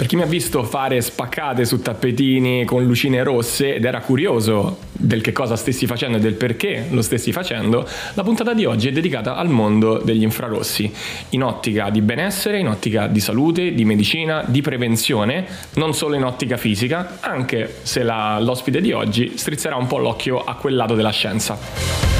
Per chi mi ha visto fare spaccate su tappetini con lucine rosse ed era curioso del che cosa stessi facendo e del perché lo stessi facendo, la puntata di oggi è dedicata al mondo degli infrarossi, in ottica di benessere, in ottica di salute, di medicina, di prevenzione, non solo in ottica fisica, anche se la, l'ospite di oggi strizzerà un po' l'occhio a quel lato della scienza.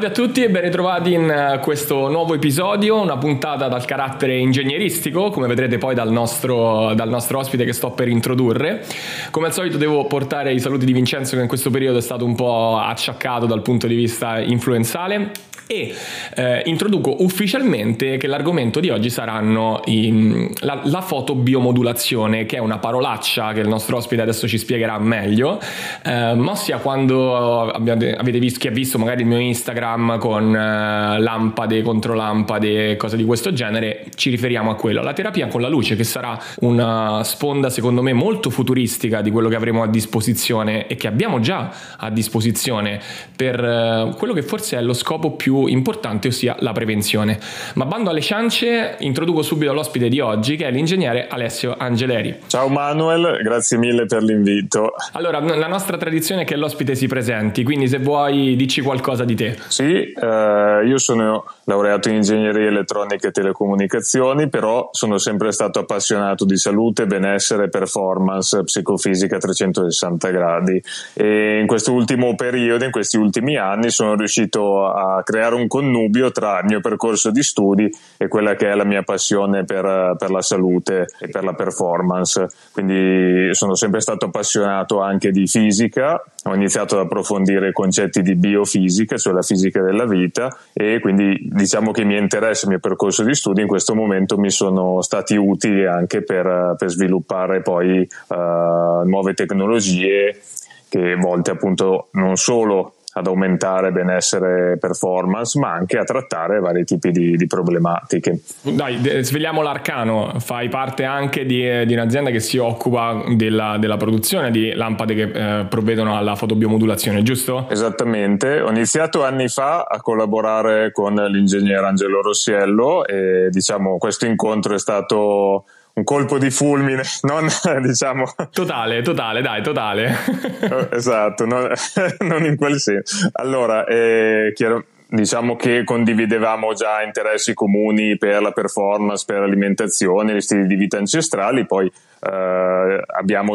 Salve a tutti e ben ritrovati in eh, questo nuovo episodio, una puntata dal carattere ingegneristico, come vedrete poi dal nostro, dal nostro, ospite che sto per introdurre. Come al solito devo portare i saluti di Vincenzo che in questo periodo è stato un po' acciaccato dal punto di vista influenzale e eh, introduco ufficialmente che l'argomento di oggi saranno i, la, la fotobiomodulazione, che è una parolaccia che il nostro ospite adesso ci spiegherà meglio, eh, ma ossia quando abbiate, avete visto, chi ha visto magari il mio Instagram con eh, lampade, controlampade, cose di questo genere, ci riferiamo a quello. La terapia con la luce, che sarà una sponda secondo me molto futuristica di quello che avremo a disposizione e che abbiamo già a disposizione per eh, quello che forse è lo scopo più importante, ossia la prevenzione. Ma bando alle ciance, introduco subito l'ospite di oggi, che è l'ingegnere Alessio Angeleri. Ciao Manuel, grazie mille per l'invito. Allora, la nostra tradizione è che l'ospite si presenti, quindi se vuoi dici qualcosa di te. Sì, eh, io sono laureato in ingegneria elettronica e telecomunicazioni, però sono sempre stato appassionato di salute, benessere, performance, psicofisica a 360 gradi e in questo ultimo periodo, in questi ultimi anni, sono riuscito a creare creare un connubio tra il mio percorso di studi e quella che è la mia passione per, per la salute e per la performance. Quindi sono sempre stato appassionato anche di fisica, ho iniziato ad approfondire i concetti di biofisica, cioè la fisica della vita e quindi diciamo che i miei interessi, il mio percorso di studi in questo momento mi sono stati utili anche per, per sviluppare poi uh, nuove tecnologie che volte appunto non solo ad aumentare benessere e performance, ma anche a trattare vari tipi di, di problematiche. Dai, svegliamo l'arcano, fai parte anche di, di un'azienda che si occupa della, della produzione di lampade che eh, provvedono alla fotobiomodulazione, giusto? Esattamente, ho iniziato anni fa a collaborare con l'ingegnere Angelo Rossiello e diciamo questo incontro è stato un colpo di fulmine, non diciamo... Totale, totale, dai, totale. Eh, esatto, non, non, in quel senso. Allora, eh, chiaro, diciamo che condividevamo già interessi comuni per la performance, per l'alimentazione, gli stili di vita ancestrali, poi eh, abbiamo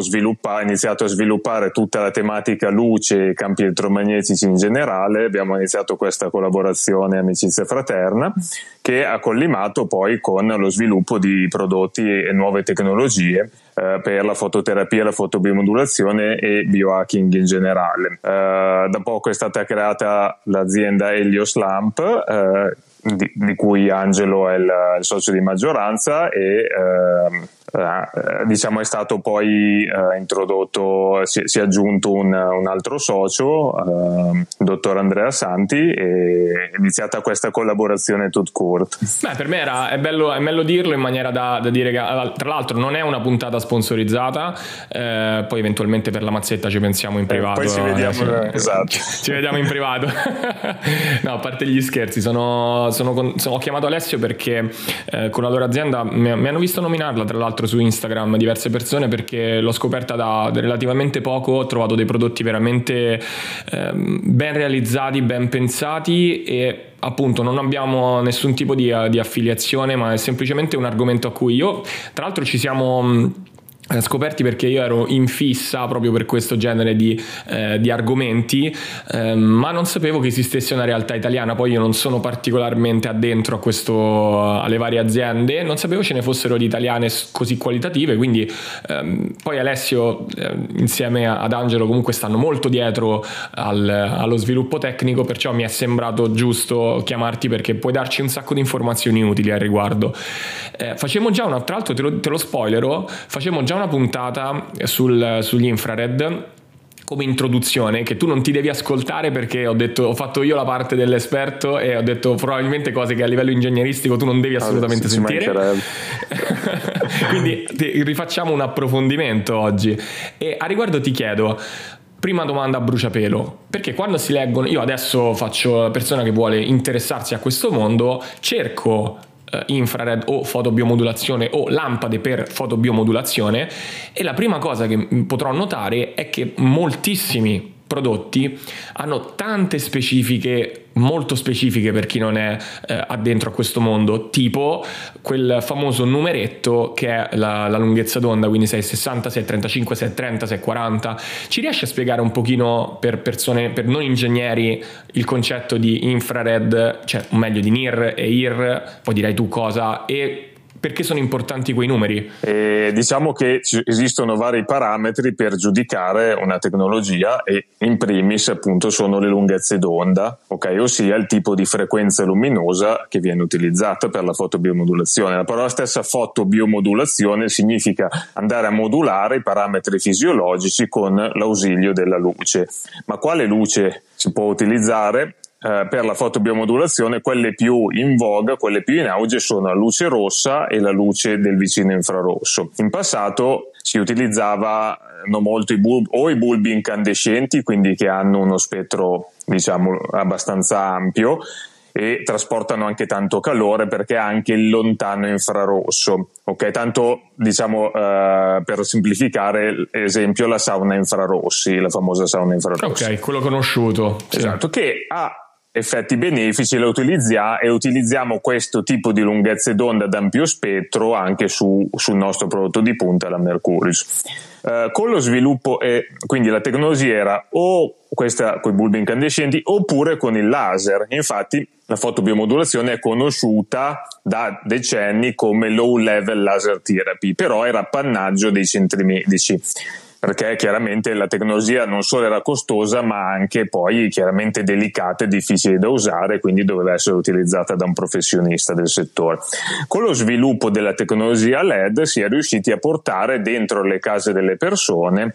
iniziato a sviluppare tutta la tematica luce e campi elettromagnetici in generale, abbiamo iniziato questa collaborazione amicizia fraterna che ha collimato poi con lo sviluppo di prodotti e nuove tecnologie eh, per la fototerapia, la fotobiomodulazione e biohacking in generale. Eh, da poco è stata creata l'azienda Helios Lamp eh, di, di, cui Angelo è il, il socio di maggioranza e ehm, eh, diciamo è stato poi eh, introdotto, si, si, è aggiunto un, un altro socio, eh, il dottor Andrea Santi, e è iniziata questa collaborazione tut court. Beh, per me era, è, bello, è bello dirlo in maniera da, da, dire che tra l'altro non è una puntata sponsorizzata, eh, poi eventualmente per la mazzetta ci pensiamo in privato. poi ci vediamo, eh, esatto. ci vediamo in privato. no, a parte gli scherzi, sono, sono con, sono, ho chiamato Alessio perché eh, con la loro azienda mi, mi hanno visto nominarla tra l'altro su Instagram diverse persone perché l'ho scoperta da relativamente poco, ho trovato dei prodotti veramente ehm, ben realizzati, ben pensati e appunto non abbiamo nessun tipo di, di affiliazione ma è semplicemente un argomento a cui io tra l'altro ci siamo eh, scoperti perché io ero in fissa proprio per questo genere di, eh, di argomenti eh, ma non sapevo che esistesse una realtà italiana. Poi io non sono particolarmente addentro questo, alle varie aziende non sapevo ce ne fossero di italiane così qualitative quindi ehm, poi Alessio eh, insieme ad Angelo comunque stanno molto dietro al, allo sviluppo tecnico perciò mi è sembrato giusto chiamarti perché puoi darci un sacco di informazioni utili al riguardo. Eh, facciamo già una tra l'altro te lo, te lo spoilero facciamo già una puntata sul, sugli infrared come introduzione che tu non ti devi ascoltare perché ho detto ho fatto io la parte dell'esperto e ho detto probabilmente cose che a livello ingegneristico tu non devi assolutamente ah, sentire. quindi rifacciamo un approfondimento oggi. E a riguardo ti chiedo prima domanda a bruciapelo, perché quando si leggono, io adesso faccio la persona che vuole interessarsi a questo mondo, cerco infrared o fotobiomodulazione o lampade per fotobiomodulazione. E la prima cosa che potrò notare è che moltissimi prodotti hanno tante specifiche, molto specifiche per chi non è eh, addentro a questo mondo, tipo quel famoso numeretto che è la, la lunghezza d'onda, quindi 660, 635, 630, 640. Ci riesci a spiegare un pochino per persone, per non ingegneri, il concetto di infrared, cioè meglio di NIR e IR, poi dirai tu cosa, e perché sono importanti quei numeri? Eh, diciamo che esistono vari parametri per giudicare una tecnologia e in primis appunto sono le lunghezze d'onda, okay? ossia il tipo di frequenza luminosa che viene utilizzata per la fotobiomodulazione. La parola stessa fotobiomodulazione significa andare a modulare i parametri fisiologici con l'ausilio della luce. Ma quale luce si può utilizzare? Eh, per la fotobiomodulazione, quelle più in voga, quelle più in auge sono la luce rossa e la luce del vicino infrarosso. In passato si utilizzavano molto i bulbi, o i bulbi incandescenti, quindi che hanno uno spettro diciamo abbastanza ampio e trasportano anche tanto calore perché anche il lontano infrarosso. Ok, tanto diciamo uh, per semplificare, esempio la sauna infrarossi, la famosa sauna infrarossi. Ok, quello conosciuto. Esatto, sì. che ha effetti benefici utilizziamo, e utilizziamo questo tipo di lunghezze d'onda ad ampio spettro anche su, sul nostro prodotto di punta, la Mercurius. Uh, con lo sviluppo, e quindi la tecnologia era o questa con i bulbi incandescenti oppure con il laser. Infatti, la fotobiomodulazione è conosciuta da decenni come low level laser therapy, però era appannaggio dei centri medici perché chiaramente la tecnologia non solo era costosa ma anche poi chiaramente delicata e difficile da usare, quindi doveva essere utilizzata da un professionista del settore. Con lo sviluppo della tecnologia LED si è riusciti a portare dentro le case delle persone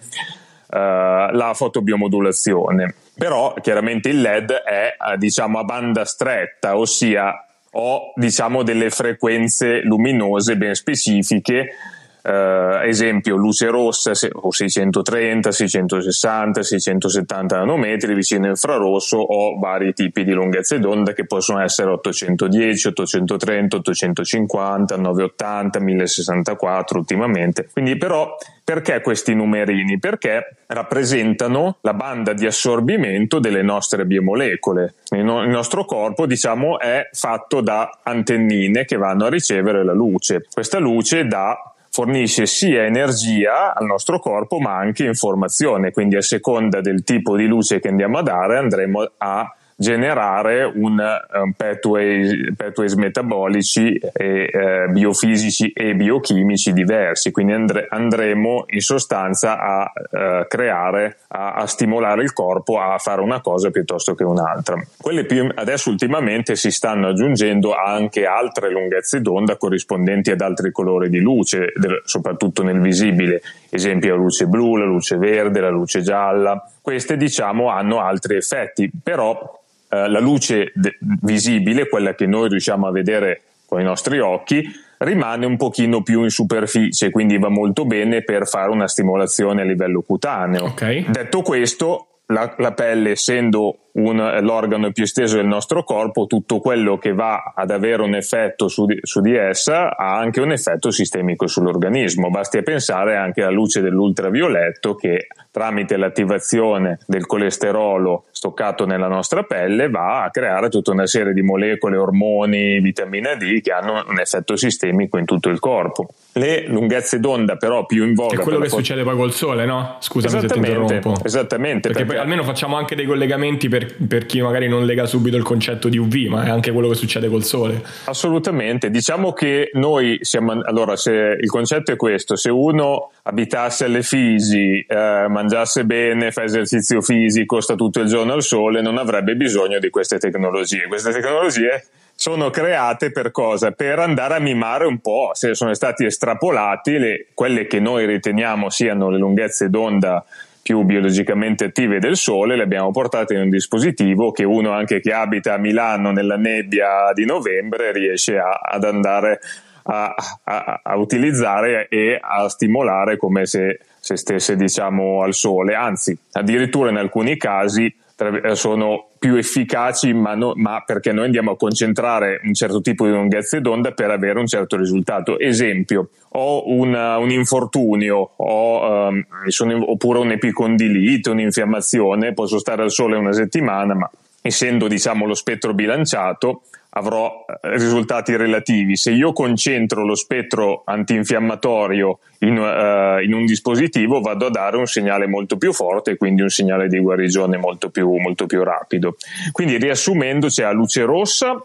Uh, la fotobiomodulazione. Però chiaramente il LED è uh, diciamo a banda stretta, ossia ho diciamo delle frequenze luminose ben specifiche Uh, esempio luce rossa o 630, 660, 670 nanometri, vicino infrarosso ho vari tipi di lunghezze d'onda che possono essere 810, 830, 850, 980, 1064 ultimamente. Quindi però perché questi numerini? Perché rappresentano la banda di assorbimento delle nostre biomolecole. Il, no- il nostro corpo, diciamo, è fatto da antennine che vanno a ricevere la luce. Questa luce dà fornisce sia energia al nostro corpo ma anche informazione, quindi a seconda del tipo di luce che andiamo a dare andremo a generare un, un pathways, pathways, metabolici e eh, biofisici e biochimici diversi, quindi andre, andremo in sostanza a eh, creare, a, a, stimolare il corpo a fare una cosa piuttosto che un'altra. Quelle più, adesso ultimamente si stanno aggiungendo anche altre lunghezze d'onda corrispondenti ad altri colori di luce, soprattutto nel visibile, esempio la luce blu, la luce verde, la luce gialla. Queste diciamo hanno altri effetti, però eh, la luce de- visibile, quella che noi riusciamo a vedere con i nostri occhi, rimane un pochino più in superficie, quindi va molto bene per fare una stimolazione a livello cutaneo. Okay. Detto questo, la, la pelle essendo un, l'organo più esteso del nostro corpo, tutto quello che va ad avere un effetto su di, su di, essa ha anche un effetto sistemico sull'organismo. Basti pensare anche alla luce dell'ultravioletto che tramite l'attivazione del colesterolo stoccato nella nostra pelle va a creare tutta una serie di molecole, ormoni, vitamina D che hanno un effetto sistemico in tutto il corpo. Le lunghezze d'onda però più in voga... È quello che succede poi col sole, no? Scusami se ti interrompo. Esattamente. Perché, perché almeno facciamo anche dei collegamenti per per, per, chi magari non lega subito il concetto di UV, ma è anche quello che succede col sole. Assolutamente, diciamo che noi siamo, allora se il concetto è questo, se uno abitasse alle Fisi, eh, mangiasse bene, fa esercizio fisico, sta tutto il giorno al sole, non avrebbe bisogno di queste tecnologie. Queste tecnologie sono create per cosa? Per andare a mimare un po', se sono stati estrapolati le, quelle che noi riteniamo siano le lunghezze d'onda più biologicamente attive del Sole, le abbiamo portate in un dispositivo che uno anche che abita a Milano nella nebbia di novembre riesce a, ad andare a, a, a, utilizzare e a stimolare come se, se stesse diciamo al sole, anzi addirittura in alcuni casi sono più efficaci, ma, no, ma, perché noi andiamo a concentrare un certo tipo di lunghezze d'onda per avere un certo risultato. Esempio, ho una, un infortunio, ho, um, sono, oppure un'epicondilite, un'infiammazione, posso stare al sole una settimana, ma essendo diciamo lo spettro bilanciato, avrò eh, risultati relativi. Se io concentro lo spettro antinfiammatorio in, uh, in, un dispositivo, vado a dare un segnale molto più forte quindi un segnale di guarigione molto più, molto più rapido. Quindi riassumendo, c'è a luce rossa.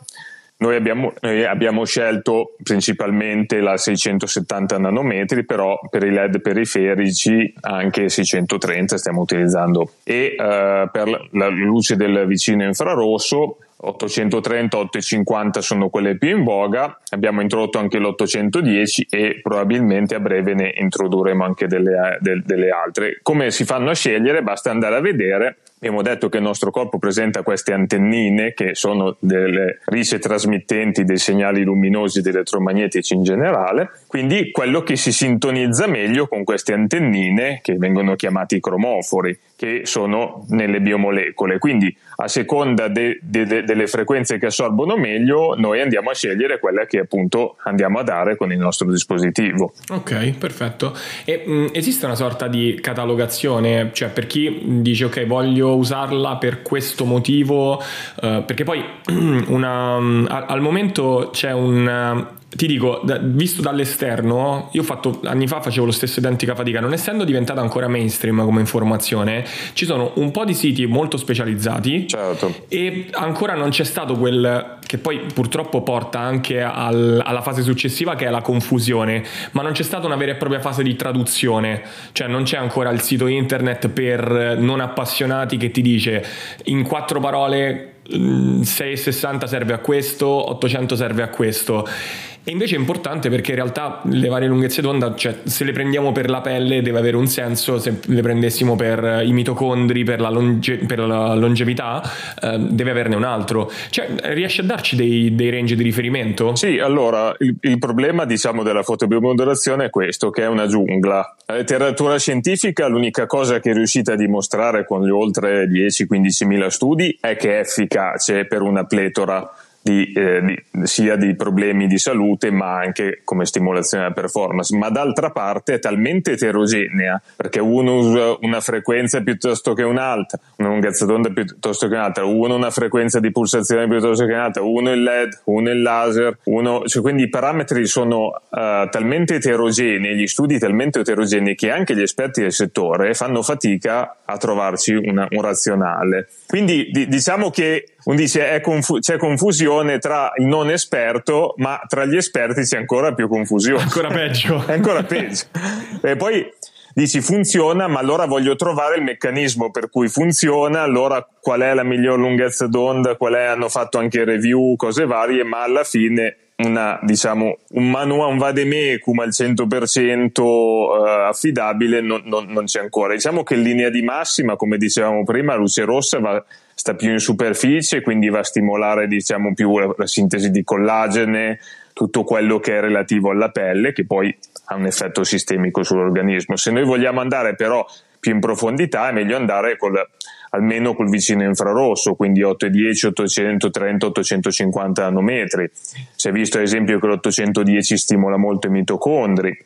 Noi abbiamo, noi abbiamo, scelto principalmente la 670 nanometri, però per i LED periferici anche 630 stiamo utilizzando. E uh, per la luce del vicino infrarosso 830, 850 sono quelle più in voga, abbiamo introdotto anche l'810 e probabilmente a breve ne introdurremo anche delle, de, delle altre. Come si fanno a scegliere? Basta andare a vedere Abbiamo detto che il nostro corpo presenta queste antennine che sono delle ricce trasmittenti dei segnali luminosi ed elettromagnetici in generale, quindi quello che si sintonizza meglio con queste antennine che vengono chiamati cromofori, che sono nelle biomolecole. Quindi a seconda de, de, de, delle frequenze che assorbono meglio, noi andiamo a scegliere quella che appunto andiamo a dare con il nostro dispositivo. Ok, perfetto. E mh, esiste una sorta di catalogazione, cioè per chi dice ok voglio usarla per questo motivo, eh, perché poi una, al momento c'è un ti dico, visto dall'esterno, io ho fatto anni fa facevo lo stesso identica fatica, non essendo diventata ancora mainstream come informazione, ci sono un po' di siti molto specializzati certo. e ancora non c'è stato quel che poi purtroppo porta anche al, alla fase successiva che è la confusione, ma non c'è stata una vera e propria fase di traduzione, cioè non c'è ancora il sito internet per non appassionati che ti dice in quattro parole 660 mm, serve a questo, 800 serve a questo e invece è importante perché in realtà le varie lunghezze d'onda, cioè se le prendiamo per la pelle deve avere un senso, se le prendessimo per i mitocondri, per la, longe- per la longevità, eh, deve averne un altro. Cioè, riesce a darci dei, dei range di riferimento? Sì, allora il, il problema diciamo della fotobiomodulazione è questo, che è una giungla. La letteratura scientifica l'unica cosa che è riuscita a dimostrare con gli oltre 10-15 mila studi è che è efficace per una pletora di, eh, di, sia di problemi di salute ma anche come stimolazione della performance, ma d'altra parte è talmente eterogenea perché uno usa una frequenza piuttosto che un'altra, una lunghezza d'onda piuttosto che un'altra, uno una frequenza di pulsazione piuttosto che un'altra, uno il LED, uno il laser, uno, cioè quindi i parametri sono uh, talmente eterogenei, gli studi talmente eterogenei che anche gli esperti del settore fanno fatica a trovarci una, un razionale. Quindi di, diciamo che uno dice confu- c'è confusione tra il non esperto, ma tra gli esperti c'è ancora più confusione. Ancora peggio. è ancora peggio. e poi dici funziona, ma allora voglio trovare il meccanismo per cui funziona, allora qual è la miglior lunghezza d'onda, qual è, hanno fatto anche review, cose varie, ma alla fine una, diciamo, un manuale, un vademecum al 100% uh, affidabile non, non, non, c'è ancora. Diciamo che in linea di massima, come dicevamo prima, la luce rossa va, sta più in superficie, quindi va a stimolare diciamo, più la, la sintesi di collagene, tutto quello che è relativo alla pelle, che poi ha un effetto sistemico sull'organismo. Se noi vogliamo andare però più in profondità, è meglio andare col almeno col vicino infrarosso, quindi 810, 830, 850 nanometri. Si è visto ad esempio che l'810 stimola molto i mitocondri,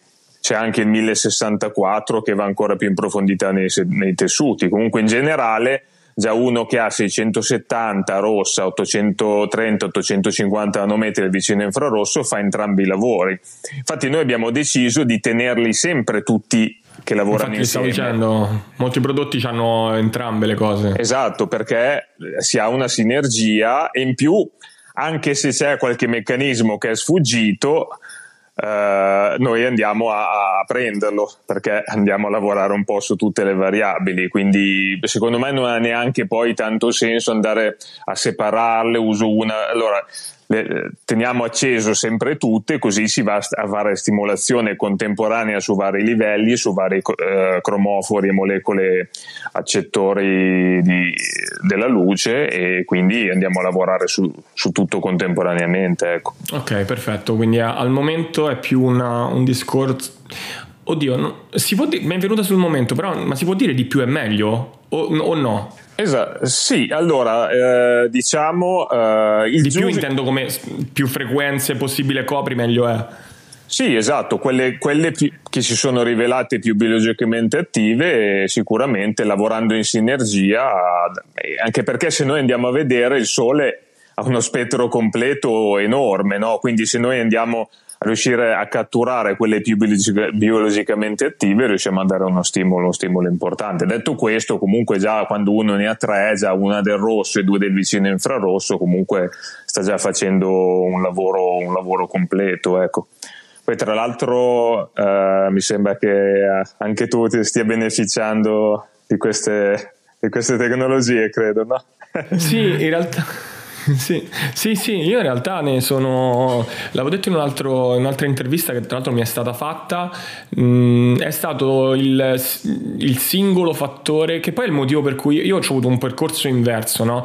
c'è anche il 1064 che va ancora più in profondità nei, nei tessuti. Comunque in generale già uno che ha 670 rossa, 830, 850 nanometri al vicino infrarosso fa entrambi i lavori. Infatti noi abbiamo deciso di tenerli sempre tutti che lavorano Infatti, insieme. Stavo dicendo, molti prodotti hanno entrambe le cose. Esatto, perché si ha una sinergia e in più, anche se c'è qualche meccanismo che è sfuggito, Uh, noi andiamo a, a, prenderlo perché andiamo a lavorare un po' su tutte le variabili quindi secondo me non ha neanche poi tanto senso andare a separarle uso una allora le, teniamo acceso sempre tutte, così si va a fare stimolazione contemporanea su vari livelli, su vari eh, cromofori e molecole accettori di, della luce e quindi andiamo a lavorare su, su tutto contemporaneamente. Ecco. Ok, perfetto, quindi al momento è più una, un discorso Oddio, no, si può dire, mi è venuta sul momento, però ma si può dire di più è meglio o, o no? Esatto, sì, allora eh, diciamo eh, il di giudice... più intendo come più frequenze possibile copri meglio è. Sì, esatto, quelle, quelle più, che si sono rivelate più biologicamente attive, sicuramente lavorando in sinergia, anche perché se noi andiamo a vedere il Sole ha uno spettro completo enorme, no? quindi se noi andiamo riuscire a catturare quelle più biologicamente attive riusciamo a dare uno stimolo, uno stimolo importante. Detto questo, comunque già quando uno ne ha tre, già una del rosso e due del vicino infrarosso, comunque sta già facendo un lavoro, un lavoro completo. Ecco. Poi tra l'altro eh, mi sembra che anche tu ti stia beneficiando di queste, di queste tecnologie, credo, no? Sì, in realtà sì, sì, sì, io in realtà ne sono. L'avevo detto in, un altro, in un'altra intervista che tra l'altro mi è stata fatta. Mh, mm, è stato il, il, singolo fattore, che poi è il motivo per cui io ho avuto un percorso inverso, no?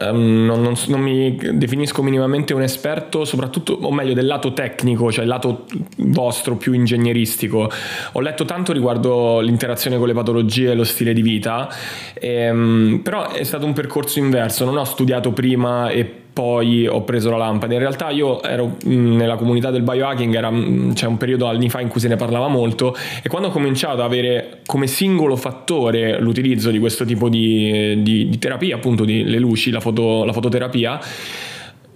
Um, non, non, non, mi definisco minimamente un esperto, soprattutto, o meglio, del lato tecnico, cioè il lato vostro più ingegneristico. Ho letto tanto riguardo l'interazione con le patologie e lo stile di vita, ehm, però è stato un percorso inverso. Non ho studiato prima e poi ho preso la lampada. In realtà io ero mm, nella comunità del biohacking, era, mm, c'è un periodo anni fa in cui se ne parlava molto e quando ho cominciato ad avere come singolo fattore l'utilizzo di questo tipo di, di, di terapia, appunto di, le luci, la, foto, la fototerapia,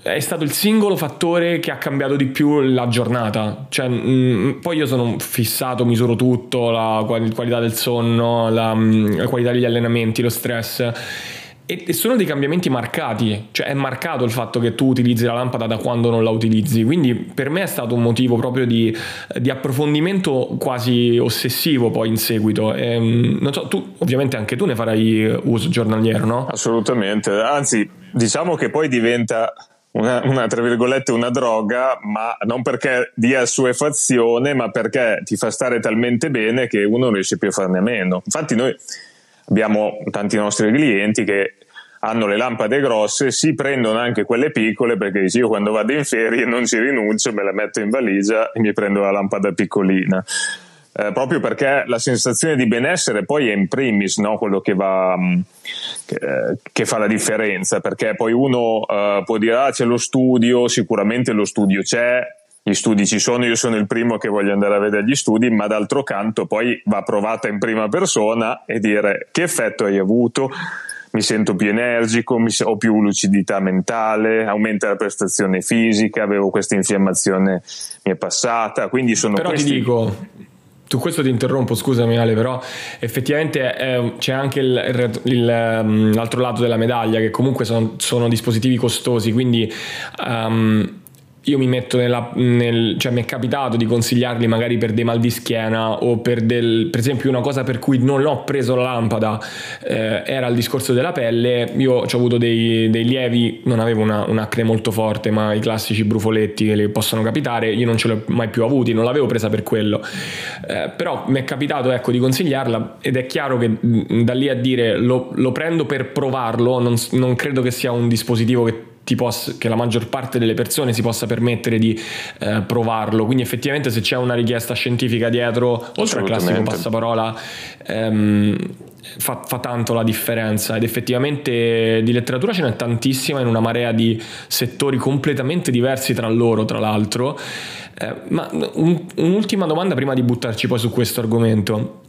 è stato il singolo fattore che ha cambiato di più la giornata. Cioè, mh, mm, poi io sono fissato, misuro tutto, la qualità del sonno, la, la qualità degli allenamenti, lo stress e, sono dei cambiamenti marcati, cioè è marcato il fatto che tu utilizzi la lampada da quando non la utilizzi, quindi per me è stato un motivo proprio di, di approfondimento quasi ossessivo poi in seguito. E, ehm, so, tu ovviamente anche tu ne farai uso giornaliero, no? Assolutamente, anzi diciamo che poi diventa una, una, tra virgolette una droga, ma non perché dia suefazione, ma perché ti fa stare talmente bene che uno non riesce più a farne a meno. Infatti noi abbiamo tanti nostri clienti che hanno le lampade grosse, si prendono anche quelle piccole perché io quando vado in ferie non ci rinuncio, me la metto in valigia e mi prendo la lampada piccolina. Eh, proprio perché la sensazione di benessere poi è in primis no? quello che, va, mm, che, eh, che, fa la differenza, perché poi uno eh, può dire ah c'è lo studio, sicuramente lo studio c'è, gli studi ci sono, io sono il primo che voglio andare a vedere gli studi, ma d'altro canto poi va provata in prima persona e dire che effetto hai avuto, mi sento più energico, se- ho più lucidità mentale, aumenta la prestazione fisica, avevo questa infiammazione, mi è passata, quindi sono Però questi... ti dico, su questo ti interrompo, scusami Ale, però effettivamente eh, c'è anche il, il, il, ehm, l'altro lato della medaglia che comunque sono, sono dispositivi costosi, quindi um, io mi metto nella, nel, cioè mi è capitato di consigliarli magari per dei mal di schiena o per del, per esempio una cosa per cui non ho preso la lampada eh, era il discorso della pelle, io ho avuto dei, dei lievi, non avevo una, un'acne molto forte ma i classici brufoletti che le possono capitare, io non ce l'ho mai più avuti, non l'avevo presa per quello, eh, però mi è capitato ecco di consigliarla ed è chiaro che da lì a dire lo, lo prendo per provarlo, non, non credo che sia un dispositivo che possa, che la maggior parte delle persone si possa permettere di eh, provarlo. Quindi effettivamente se c'è una richiesta scientifica dietro, oltre al classico passaparola, ehm, fa, fa, tanto la differenza ed effettivamente di letteratura ce n'è tantissima in una marea di settori completamente diversi tra loro, tra l'altro. Eh, ma un, un'ultima domanda prima di buttarci poi su questo argomento.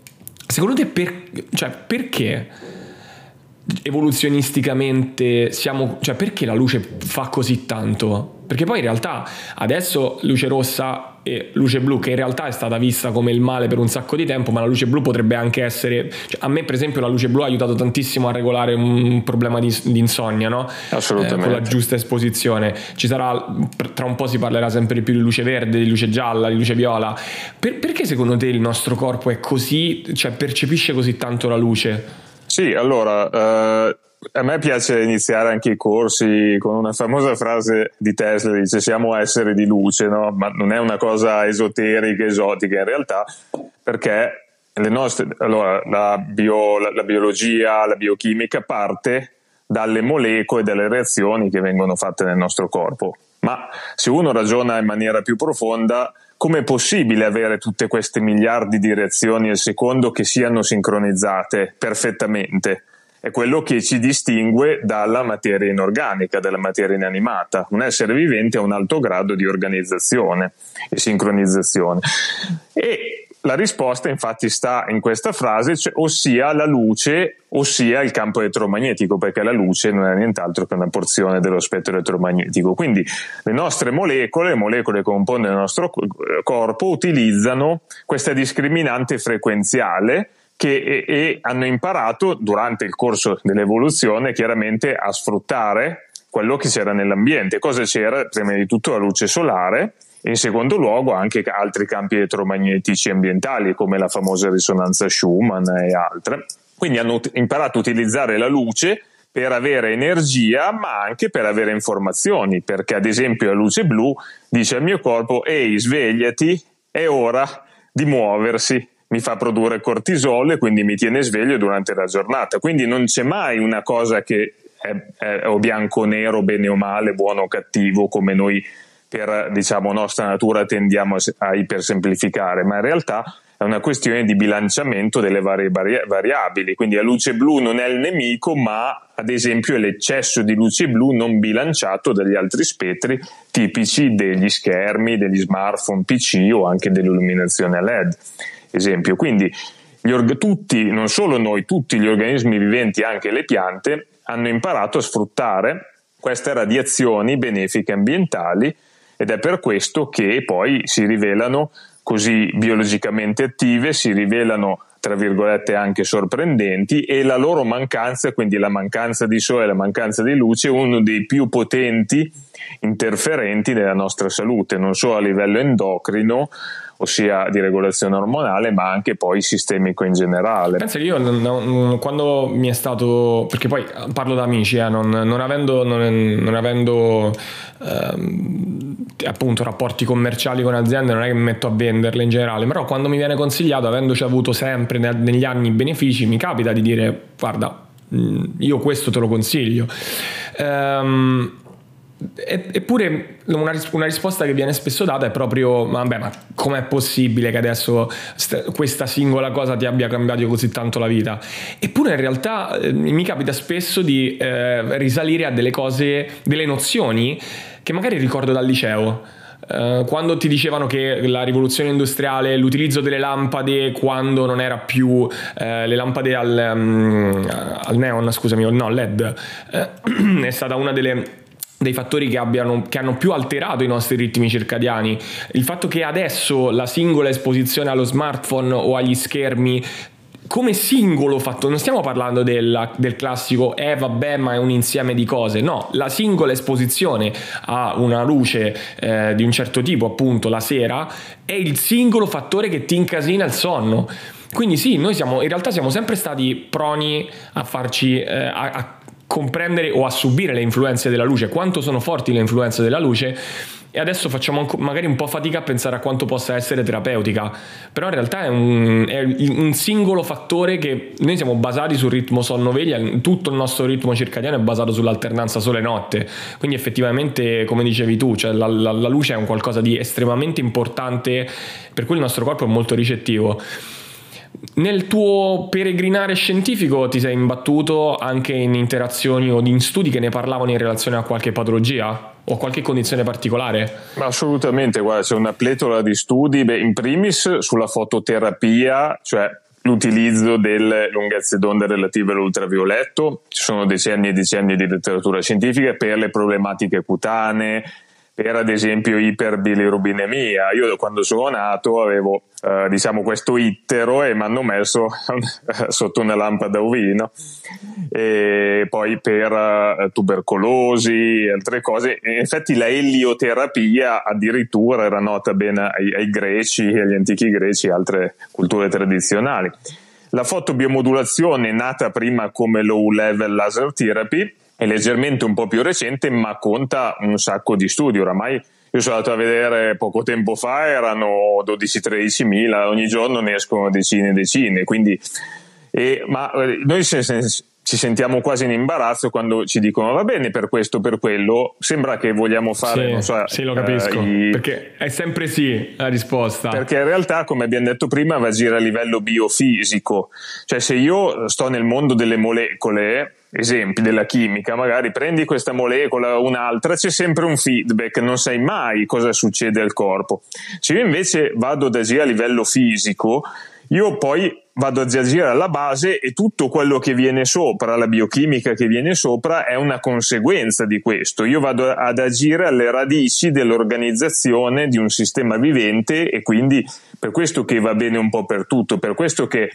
Secondo te per, cioè, perché? Evoluzionisticamente siamo, cioè perché la luce fa così tanto? Perché poi in realtà adesso luce rossa e luce blu, che in realtà è stata vista come il male per un sacco di tempo, ma la luce blu potrebbe anche essere. Cioè, a me, per esempio, la luce blu ha aiutato tantissimo a regolare un problema di, di insonnia, no? Assolutamente. Eh, con la giusta esposizione. Ci sarà, tra un po' si parlerà sempre di più di luce verde, di luce gialla, di luce viola. Per, perché secondo te il nostro corpo è così, cioè percepisce così tanto la luce? Sì, allora, eh, a me piace iniziare anche i corsi con una famosa frase di Tesla, dice siamo esseri di luce, no? ma non è una cosa esoterica, esotica in realtà, perché nostre, allora, la, bio, la, la biologia, la biochimica parte dalle molecole dalle reazioni che vengono fatte nel nostro corpo. Ma se uno ragiona in maniera più profonda, come è possibile avere tutte queste miliardi di reazioni al secondo che siano sincronizzate perfettamente? È quello che ci distingue dalla materia inorganica, dalla materia inanimata. Un essere vivente ha un alto grado di organizzazione e sincronizzazione. E la risposta infatti sta in questa frase, cioè, ossia la luce, ossia il campo elettromagnetico, perché la luce non è nient'altro che una porzione dello spettro elettromagnetico. Quindi le nostre molecole, le molecole che compongono il nostro corpo, utilizzano questa discriminante frequenziale che e, e hanno imparato durante il corso dell'evoluzione chiaramente a sfruttare quello che c'era nell'ambiente. Cosa c'era? Prima di tutto la luce solare in secondo luogo anche altri campi elettromagnetici ambientali come la famosa risonanza Schumann e altre. Quindi hanno imparato a utilizzare la luce per avere energia ma anche per avere informazioni perché ad esempio la luce blu dice al mio corpo ehi svegliati è ora di muoversi mi fa produrre cortisolo e quindi mi tiene sveglio durante la giornata quindi non c'è mai una cosa che è, è o bianco o nero bene o male buono o cattivo come noi per diciamo, nostra natura tendiamo a ipersemplificare, ma in realtà è una questione di bilanciamento delle varie variabili. Quindi la luce blu non è il nemico, ma ad esempio è l'eccesso di luce blu non bilanciato dagli altri spettri tipici degli schermi, degli smartphone PC o anche dell'illuminazione LED. Esempio. Quindi org- tutti, non solo noi, tutti gli organismi viventi, anche le piante, hanno imparato a sfruttare queste radiazioni benefiche ambientali ed è per questo che poi si rivelano così biologicamente attive, si rivelano tra virgolette anche sorprendenti e la loro mancanza, quindi la mancanza di sole, la mancanza di luce, è uno dei più potenti interferenti nella nostra salute, non solo a livello endocrino, ossia di regolazione ormonale, ma anche poi sistemico in generale. Penso che io quando mi è stato, perché poi parlo da amici, eh, non, non, avendo, non avendo ehm, appunto rapporti commerciali con aziende, non è che mi metto a venderle in generale, però quando mi viene consigliato, avendoci avuto sempre negli anni benefici, mi capita di dire guarda, mm, io questo te lo consiglio. Ehm, Eppure una, una, risposta che viene spesso data è proprio: vabbè, ma com'è possibile che adesso st- questa singola cosa ti abbia cambiato così tanto la vita? Eppure in realtà eh, mi capita spesso di eh, risalire a delle cose, delle nozioni che magari ricordo dal liceo. Uh, quando ti dicevano che la rivoluzione industriale, l'utilizzo delle lampade quando non era più uh, le lampade al, um, al, neon, scusami, no, LED, uh, è stata una delle dei fattori che, abbiano, che, hanno più alterato i nostri ritmi circadiani. Il fatto che adesso la singola esposizione allo smartphone o agli schermi come singolo fatto, non stiamo parlando del, del, classico eh vabbè ma è un insieme di cose, no, la singola esposizione a una luce eh, di un certo tipo appunto la sera è il singolo fattore che ti incasina il sonno. Quindi sì, noi siamo, in realtà siamo sempre stati proni a farci, eh, a, a comprendere o a subire le influenze della luce, quanto sono forti le influenze della luce? E adesso facciamo magari un po' fatica a pensare a quanto possa essere terapeutica, però in realtà è un, è un singolo fattore che noi siamo basati sul ritmo sonno-veglia, tutto il nostro ritmo circadiano è basato sull'alternanza sole-notte, quindi effettivamente come dicevi tu, cioè la, la, la luce è un qualcosa di estremamente importante per cui il nostro corpo è molto ricettivo. Nel tuo peregrinare scientifico ti sei imbattuto anche in interazioni o in studi che ne parlavano in relazione a qualche patologia o qualche condizione particolare? Assolutamente, guarda, c'è una pletora di studi, beh, in primis sulla fototerapia, cioè l'utilizzo delle lunghezze d'onda relative all'ultravioletto, ci sono decenni e decenni di letteratura scientifica per le problematiche cutanee, per ad esempio iperbilirubinemia. Io quando sono nato avevo eh, diciamo questo ittero e mi hanno messo sotto una lampada UV no? e poi per uh, tubercolosi e altre cose. In effetti la elioterapia addirittura era nota bene ai, ai greci, agli antichi greci e altre culture tradizionali. La fotobiomodulazione, nata prima come low level laser therapy, è leggermente un po' più recente, ma conta un sacco di studi. Oramai io sono andato a vedere poco tempo fa, erano 12-13 mila, ogni giorno ne escono decine e decine. Quindi, e, ma eh, noi ci sentiamo quasi in imbarazzo quando ci dicono va bene per questo, per quello, sembra che vogliamo fare... Sì, non so, sì lo capisco, eh, i... perché è sempre sì la risposta. Perché in realtà, come abbiamo detto prima, va a agire a livello biofisico, cioè se io sto nel mondo delle molecole, esempi della chimica, magari prendi questa molecola o un'altra, c'è sempre un feedback, non sai mai cosa succede al corpo. Se io invece vado ad agire a livello fisico, io poi vado ad agire alla base e tutto quello che viene sopra, la biochimica che viene sopra, è una conseguenza di questo. Io vado ad agire alle radici dell'organizzazione di un sistema vivente e quindi per questo che va bene un po' per tutto, per questo che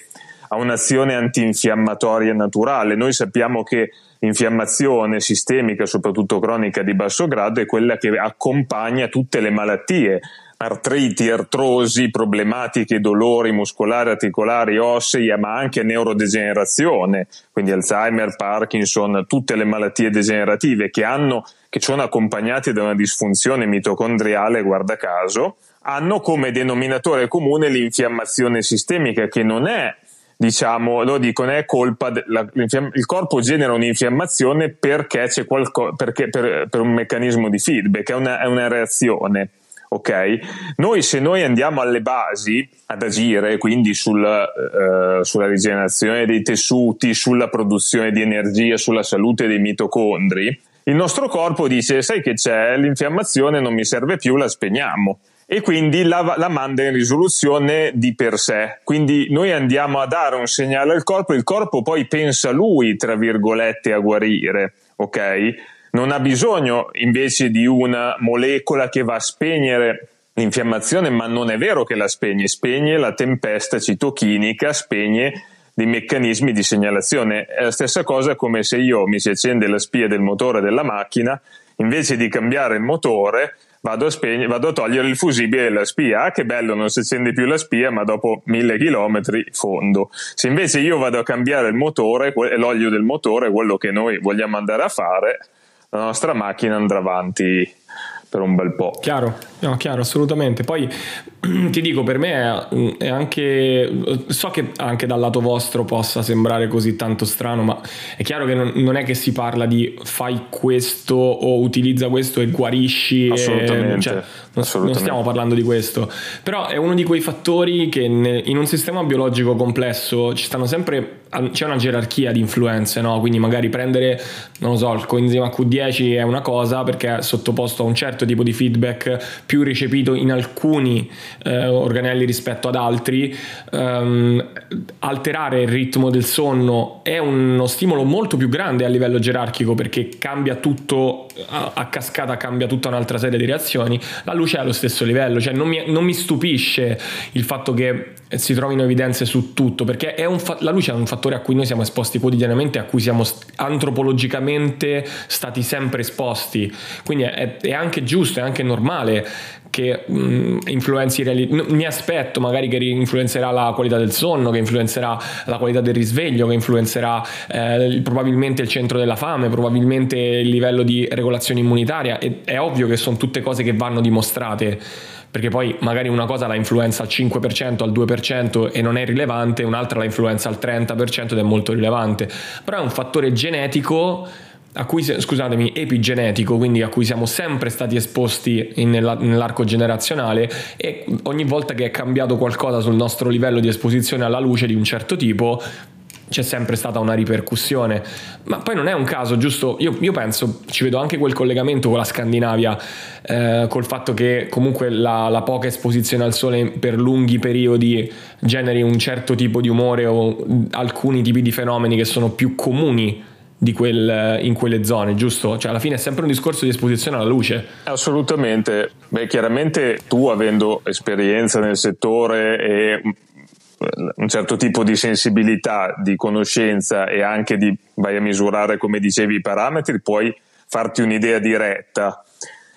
ha un'azione antinfiammatoria naturale. Noi sappiamo che l'infiammazione sistemica, soprattutto cronica di basso grado, è quella che accompagna tutte le malattie artriti, artrosi, problematiche, dolori muscolari, articolari, ossei, ma anche neurodegenerazione, quindi Alzheimer, Parkinson, tutte le malattie degenerative che, hanno, che sono accompagnate da una disfunzione mitocondriale, guarda caso, hanno come denominatore comune l'infiammazione sistemica, che non è diciamo, lo dicono, è colpa, della, il corpo genera un'infiammazione perché c'è qualcosa, perché, per, per, un meccanismo di feedback, è una, è una reazione ok? Noi se noi andiamo alle basi ad agire, quindi sul, eh, sulla rigenerazione dei tessuti, sulla produzione di energia, sulla salute dei mitocondri, il nostro corpo dice, sai che c'è, l'infiammazione non mi serve più, la spegniamo e quindi la, la, manda in risoluzione di per sé. Quindi noi andiamo a dare un segnale al corpo, il corpo poi pensa lui, tra virgolette, a guarire, ok? non ha bisogno invece di una molecola che va a spegnere l'infiammazione, ma non è vero che la spegne, spegne la tempesta citochinica, spegne dei meccanismi di segnalazione. È la stessa cosa come se io mi si accende la spia del motore della macchina, invece di cambiare il motore, vado a, spegne, vado a togliere il fusibile della spia. Ah, che bello, non si accende più la spia, ma dopo mille chilometri fondo. Se invece io vado a cambiare il motore, l'olio del motore, quello che noi vogliamo andare a fare, la nostra macchina andrà avanti per un bel po'. Chiaro, no, chiaro, assolutamente. Poi ti dico, per me è, è, anche, so che anche dal lato vostro possa sembrare così tanto strano, ma è chiaro che non, non è che si parla di fai questo o utilizza questo e guarisci. Assolutamente. E, cioè, non, non, stiamo parlando di questo, però è uno di quei fattori che in un sistema biologico complesso ci stanno sempre c'è una gerarchia di influenze, no? quindi magari prendere, non lo so, il coenzima Q10 è una cosa perché è sottoposto a un certo tipo di feedback più ricepito in alcuni eh, organelli rispetto ad altri, um, alterare il ritmo del sonno è uno stimolo molto più grande a livello gerarchico perché cambia tutto a, cascata, cambia tutta un'altra serie di reazioni, la luce è allo stesso livello, cioè non mi, non mi stupisce il fatto che si trovino evidenze su tutto perché fa- la luce è un fattore a cui noi siamo esposti quotidianamente, a cui siamo st- antropologicamente stati sempre esposti, quindi è, è anche giusto, è anche normale che mh, influenzi reali- mi aspetto magari che influenzerà la qualità del sonno, che influenzerà la qualità del risveglio, che influenzerà eh, probabilmente il centro della fame, probabilmente il livello di regolazione immunitaria. E, è ovvio che sono tutte cose che vanno dimostrate perché poi magari una cosa la influenza al 5%, al 2% e non è rilevante, un'altra la influenza al 30% ed è molto rilevante, però è un fattore genetico a cui, scusatemi, epigenetico, quindi a cui siamo sempre stati esposti in, nell'arco generazionale e ogni volta che è cambiato qualcosa sul nostro livello di esposizione alla luce di un certo tipo, c'è sempre stata una ripercussione. Ma poi non è un caso, giusto? Io, io penso, ci vedo anche quel collegamento con la Scandinavia, eh, col fatto che comunque la, la, poca esposizione al sole per lunghi periodi generi un certo tipo di umore o alcuni tipi di fenomeni che sono più comuni Quel, in quelle zone, giusto? Cioè, alla fine è sempre un discorso di esposizione alla luce. Assolutamente. Beh, chiaramente tu avendo esperienza nel settore e un certo tipo di sensibilità, di conoscenza e anche di vai a misurare, come dicevi, i parametri, puoi farti un'idea diretta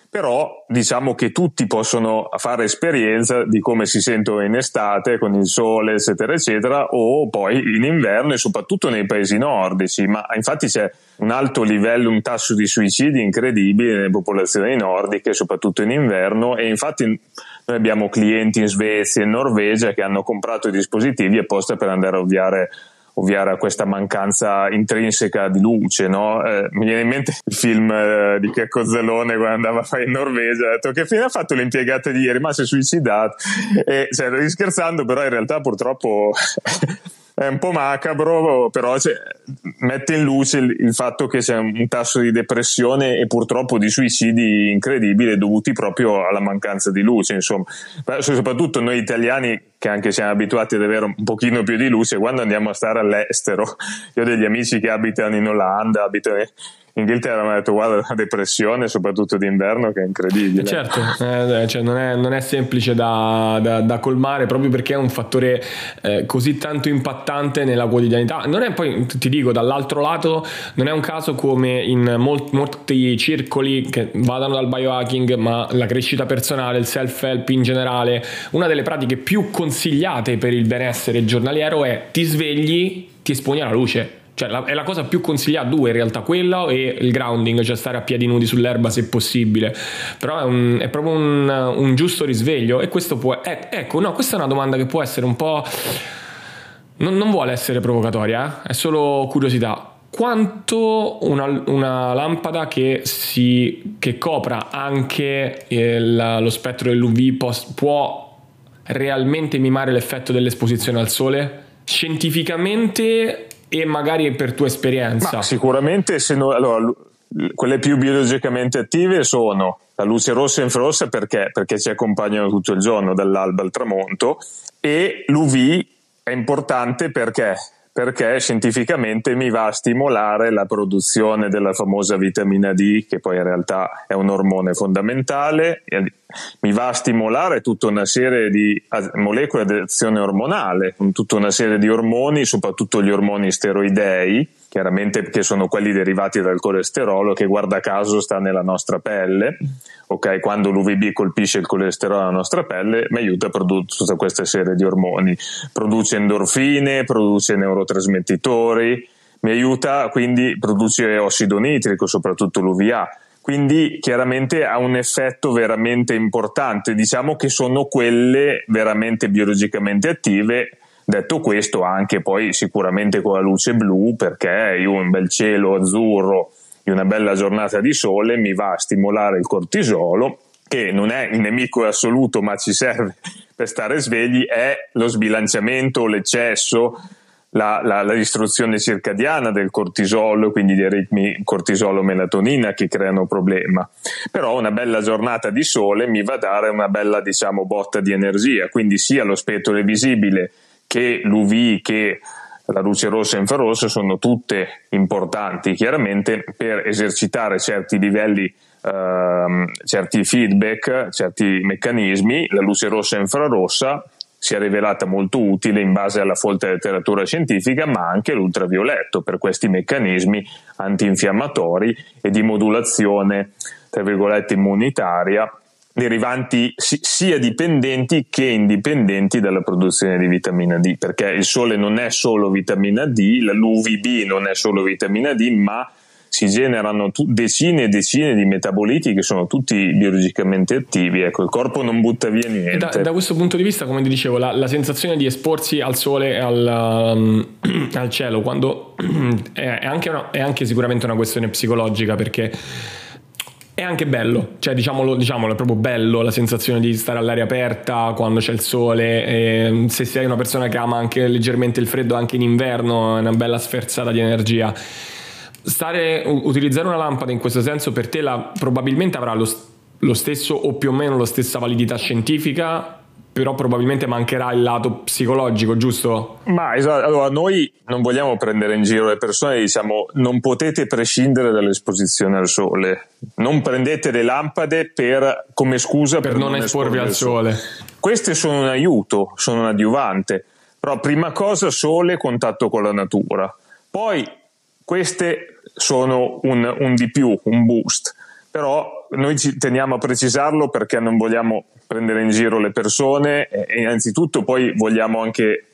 però diciamo che tutti possono fare esperienza di come si sentono in estate con il sole eccetera eccetera o poi in inverno e soprattutto nei paesi nordici. Ma infatti c'è un alto livello un tasso di suicidi incredibile nelle popolazioni nordiche soprattutto in inverno. E infatti noi abbiamo clienti in Svezia e in Norvegia che hanno comprato i dispositivi apposta per andare a ovviare ovviare a questa mancanza intrinseca di luce. No? Eh, mi viene in mente il film eh, di Checco Zalone quando andava a fare in Norvegia, ha detto che fine ha fatto l'impiegata di ieri, ma si è suicidato. E cioè, scherzando, però in realtà purtroppo è un po' macabro, però cioè, mette in luce il, il, fatto che c'è un tasso di depressione e purtroppo di suicidi incredibile dovuti proprio alla mancanza di luce. Insomma, soprattutto noi italiani che anche siamo abituati ad avere un pochino più di luce quando andiamo a stare all'estero. Io ho degli amici che abitano in Olanda, abitano Inghilterra mi ha detto guarda la depressione soprattutto d'inverno che è incredibile. Certo. Eh, cioè non, è, non, è, semplice da, da, da, colmare proprio perché è un fattore eh, così tanto impattante nella quotidianità. Non è poi ti dico dall'altro lato non è un caso come in molti, molti circoli che vadano dal biohacking ma la crescita personale il self-help in generale una delle pratiche più consigliate per il benessere giornaliero è ti svegli ti esponi alla luce cioè, la, è la cosa più consigliata, due in realtà, quella e il grounding, cioè stare a piedi nudi sull'erba se possibile. Però è, un, è proprio un, un, giusto risveglio e questo può... Eh, ecco, no, questa è una domanda che può essere un po'... Non, non vuole essere provocatoria, eh? è solo curiosità. Quanto una, una lampada che, si, che copra anche il, lo spettro dell'UV può, può realmente mimare l'effetto dell'esposizione al sole? Scientificamente e magari per tua esperienza? Ma sicuramente se no, allora, quelle più biologicamente attive sono la luce rossa e infrarossa perché? perché ci accompagnano tutto il giorno dall'alba al tramonto e l'UV è importante perché perché scientificamente mi va a stimolare la produzione della famosa vitamina D, che poi in realtà è un ormone fondamentale, mi va a stimolare tutta una serie di molecole di azione ormonale, tutta una serie di ormoni, soprattutto gli ormoni steroidei, chiaramente che sono quelli derivati dal colesterolo che guarda caso sta nella nostra pelle, ok? Quando l'UVB colpisce il colesterolo nella nostra pelle mi aiuta a produrre tutta questa serie di ormoni, produce endorfine, produce neurotrasmettitori, mi aiuta quindi produce ossido nitrico, soprattutto l'UVA. Quindi chiaramente ha un effetto veramente importante, diciamo che sono quelle veramente biologicamente attive Detto questo, anche poi sicuramente con la luce blu, perché io un bel cielo azzurro di una bella giornata di sole mi va a stimolare il cortisolo, che non è il nemico assoluto, ma ci serve per stare svegli, è lo sbilanciamento, l'eccesso, la, la, la distruzione circadiana del cortisolo, quindi dei ritmi cortisolo-melatonina che creano problema. Però una bella giornata di sole mi va a dare una bella, diciamo, botta di energia, quindi sia lo spettro visibile che l'UV che la luce rossa e infrarossa sono tutte importanti chiaramente per esercitare certi livelli ehm, certi feedback, certi meccanismi, la luce rossa e infrarossa si è rivelata molto utile in base alla folta letteratura scientifica, ma anche l'ultravioletto per questi meccanismi antinfiammatori e di modulazione, tra virgolette, immunitaria derivanti sia dipendenti che indipendenti dalla produzione di vitamina D, perché il sole non è solo vitamina D, l'UVB non è solo vitamina D, ma si generano tu- decine e decine di metaboliti che sono tutti biologicamente attivi. Ecco, il corpo non butta via niente. Da, da, questo punto di vista, come ti dicevo, la, la sensazione di esporsi al sole e al, um, al cielo quando è, è, anche una, è anche sicuramente una questione psicologica perché è anche bello, cioè diciamolo, diciamolo, è proprio bello la sensazione di stare all'aria aperta quando c'è il sole, e se sei una persona che ama anche leggermente il freddo anche in inverno è una bella sferzata di energia. Stare, utilizzare una lampada in questo senso per te la, probabilmente avrà lo, lo stesso o più o meno la stessa validità scientifica però probabilmente mancherà il lato psicologico, giusto? Ma esatto, allora noi non vogliamo prendere in giro le persone, diciamo non potete prescindere dall'esposizione al sole, non prendete le lampade per, come scusa per, per non, non esporvi al sole. sole. Queste sono un aiuto, sono un adiuvante, però prima cosa sole, contatto con la natura, poi queste sono un, un di più, un boost però noi ci teniamo a precisarlo perché non vogliamo prendere in giro le persone e innanzitutto poi vogliamo anche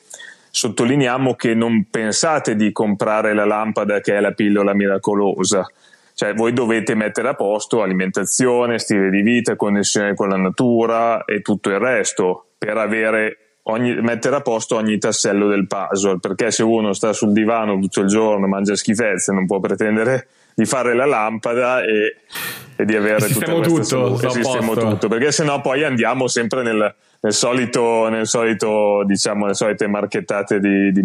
sottolineiamo che non pensate di comprare la lampada che è la pillola miracolosa. Cioè voi dovete mettere a posto alimentazione, stile di vita, connessione con la natura e tutto il resto per avere ogni, mettere a posto ogni tassello del puzzle, perché se uno sta sul divano tutto il giorno, mangia schifezze, non può pretendere di fare la lampada e, e di avere sistemo tutta questa tutto, sistemo tutto, perché sennò poi andiamo sempre nel, nel solito, nel solito, diciamo, le solite marchettate di, di,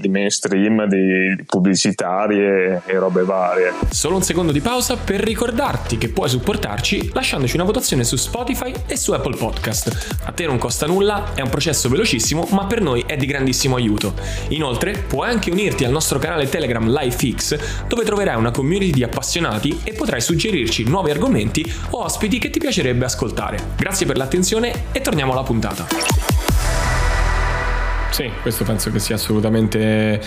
di mainstream, di pubblicitarie e robe varie. Solo un secondo di pausa per ricordarti che puoi supportarci lasciandoci una votazione su Spotify e su Apple Podcast. A te non costa nulla, è un processo velocissimo, ma per noi è di grandissimo aiuto. Inoltre, puoi anche unirti al nostro canale Telegram LifeX, dove troverai una community di appassionati e potrai suggerirci nuovi argomenti o ospiti che ti piacerebbe ascoltare. Grazie per l'attenzione e torniamo alla puntata puntata. Sì, questo penso che sia assolutamente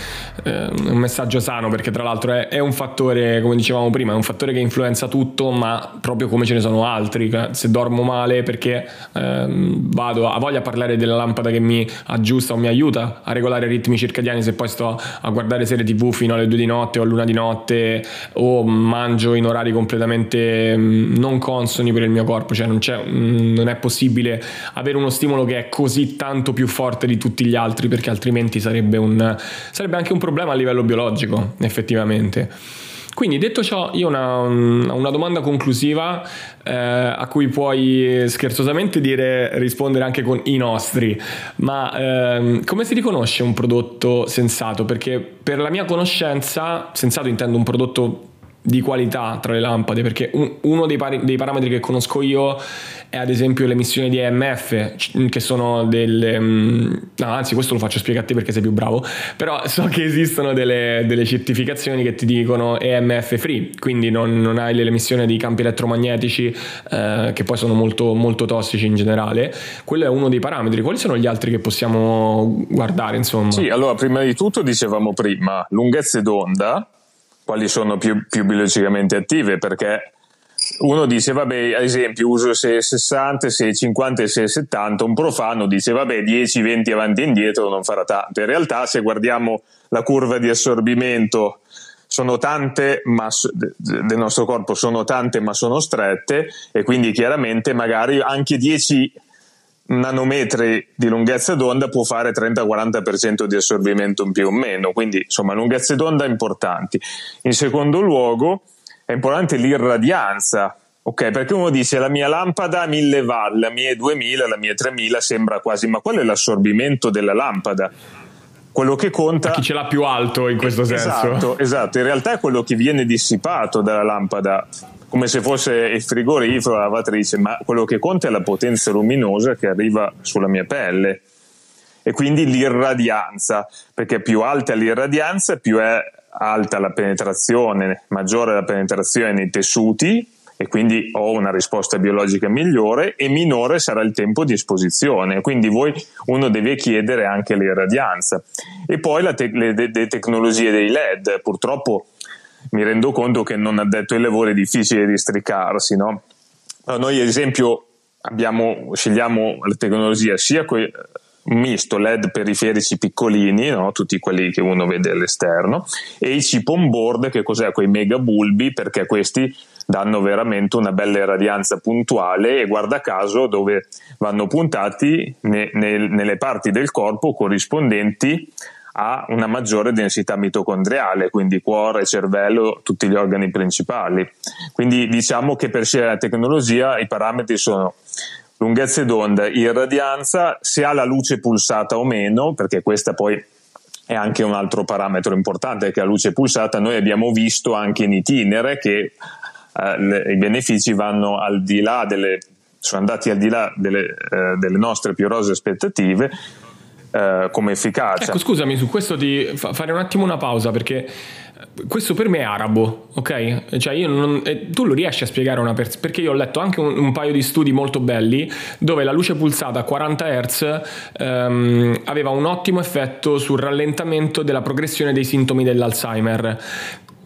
eh, un messaggio sano perché tra l'altro è, è, un fattore, come dicevamo prima, è un fattore che influenza tutto, ma proprio come ce ne sono altri. Se dormo male perché eh, vado a voglia parlare della lampada che mi aggiusta o mi aiuta a regolare i ritmi circadiani, se poi sto a guardare serie tv fino alle due di notte o a luna di notte o mangio in orari completamente mm, non consoni per il mio corpo, cioè non, mm, non è possibile avere uno stimolo che è così tanto più forte di tutti gli altri altri perché altrimenti sarebbe, un, sarebbe anche un problema a livello biologico effettivamente. Quindi detto ciò, io ho una, una, domanda conclusiva eh, a cui puoi scherzosamente dire rispondere anche con i nostri, ma eh, come si riconosce un prodotto sensato? Perché per la mia conoscenza, sensato intendo un prodotto di qualità tra le lampade, perché un, uno dei, pari, dei, parametri che conosco io è ad esempio l'emissione di EMF, che sono delle... Mm, no, anzi, questo lo faccio spiegare a te perché sei più bravo, però so che esistono delle, delle certificazioni che ti dicono EMF free, quindi non, non hai l'emissione di campi elettromagnetici eh, che poi sono molto, molto tossici in generale. Quello è uno dei parametri. Quali sono gli altri che possiamo guardare, insomma? Sì, allora, prima di tutto dicevamo prima, lunghezze d'onda, quali sono più, più biologicamente attive, perché uno dice vabbè ad esempio uso 660, 650 e 670 un profano dice vabbè 10, 20 avanti e indietro non farà tanto in realtà se guardiamo la curva di assorbimento sono tante ma, del nostro corpo sono tante ma sono strette e quindi chiaramente magari anche 10 nanometri di lunghezza d'onda può fare 30-40% di assorbimento in più o meno, quindi insomma lunghezze d'onda importanti. In secondo luogo è importante l'irradianza, ok? Perché uno dice la mia lampada ha 1000 watt, la mia è 2000, la mia è 3000, sembra quasi, ma qual è l'assorbimento della lampada? Quello che conta... chi ce l'ha più alto in questo senso. Esatto, esatto, in realtà è quello che viene dissipato dalla lampada come se fosse il frigorifero, la lavatrice, ma quello che conta è la potenza luminosa che arriva sulla mia pelle e quindi l'irradianza, perché più alta è l'irradianza, più è alta la penetrazione, maggiore la penetrazione nei tessuti e quindi ho una risposta biologica migliore e minore sarà il tempo di esposizione. Quindi voi, uno deve chiedere anche l'irradianza. E poi te- le, le, le tecnologie dei LED, purtroppo mi rendo conto che non addetto ai lavori è difficile districarsi, no? Noi ad esempio abbiamo, scegliamo la tecnologia sia un misto LED periferici piccolini, no? tutti quelli che uno vede all'esterno, e i chip on board, che cos'è? Quei mega bulbi, perché questi danno veramente una bella irradianza puntuale e guarda caso dove vanno puntati ne, ne, nelle parti del corpo corrispondenti ha una maggiore densità mitocondriale, quindi cuore, cervello, tutti gli organi principali. Quindi diciamo che per scegliere la tecnologia i parametri sono lunghezze d'onda, irradianza, se ha la luce pulsata o meno, perché questa poi è anche un altro parametro importante, che la luce pulsata noi abbiamo visto anche in itinere che eh, le, i benefici vanno al di là delle sono andati al di là delle, eh, delle nostre più rose aspettative eh, come efficacia. Ecco, scusami, su questo ti fa fare un attimo una pausa perché questo per me è arabo, ok? Cioè io non, tu lo riesci a spiegare a una persona, perché io ho letto anche un, un, paio di studi molto belli dove la luce pulsata a 40 Hz ehm, aveva un ottimo effetto sul rallentamento della progressione dei sintomi dell'Alzheimer.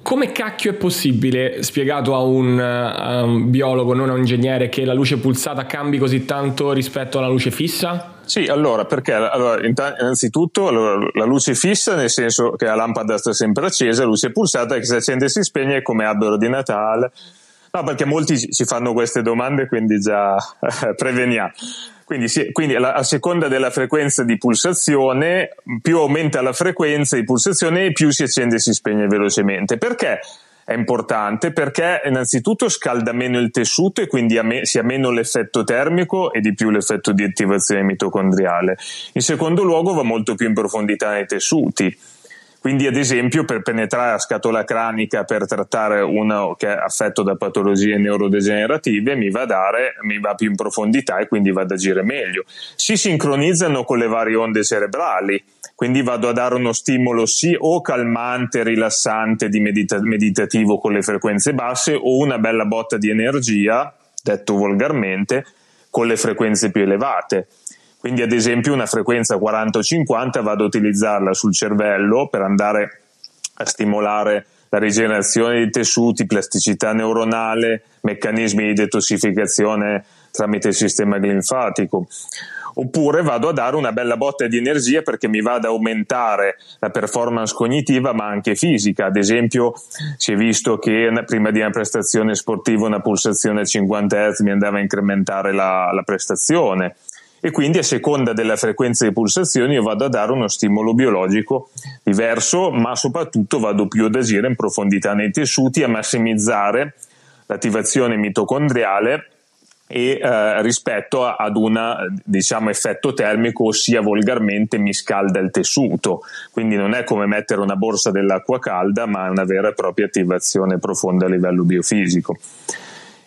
Come cacchio è possibile, spiegato a un, a un biologo, non a un ingegnere, che la luce pulsata cambi così tanto rispetto alla luce fissa? Sì, allora, perché allora, innanzitutto allora, la luce fissa, nel senso che la lampada sta sempre accesa, la luce pulsata che si accende e si spegne come albero di Natale. No, perché molti ci fanno queste domande, quindi già preveniamo. Quindi, quindi a seconda della frequenza di pulsazione, più aumenta la frequenza di pulsazione e più si accende e si spegne velocemente. Perché? è importante perché innanzitutto scalda meno il tessuto e quindi si ha meno l'effetto termico e di più l'effetto di attivazione mitocondriale. In secondo luogo va molto più in profondità nei tessuti. Quindi, ad esempio, per penetrare la scatola cranica per trattare uno che è affetto da patologie neurodegenerative, mi va, a dare, mi va più in profondità e quindi va ad agire meglio. Si sincronizzano con le varie onde cerebrali quindi vado a dare uno stimolo sì o calmante, rilassante di medita- meditativo con le frequenze basse o una bella botta di energia, detto volgarmente, con le frequenze più elevate. Quindi ad esempio una frequenza 40-50 vado a utilizzarla sul cervello per andare a stimolare la rigenerazione dei tessuti, plasticità neuronale, meccanismi di detossificazione tramite il sistema linfatico oppure vado a dare una bella botta di energia perché mi va ad aumentare la performance cognitiva ma anche fisica. Ad esempio, si è visto che prima di una prestazione sportiva una pulsazione a 50 Hz mi andava a incrementare la, la prestazione e quindi a seconda della frequenza di pulsazioni io vado a dare uno stimolo biologico diverso, ma soprattutto vado più ad agire in profondità nei tessuti, a massimizzare l'attivazione mitocondriale e eh, rispetto ad un diciamo, effetto termico, ossia volgarmente mi scalda il tessuto. Quindi non è come mettere una borsa dell'acqua calda, ma è una vera e propria attivazione profonda a livello biofisico.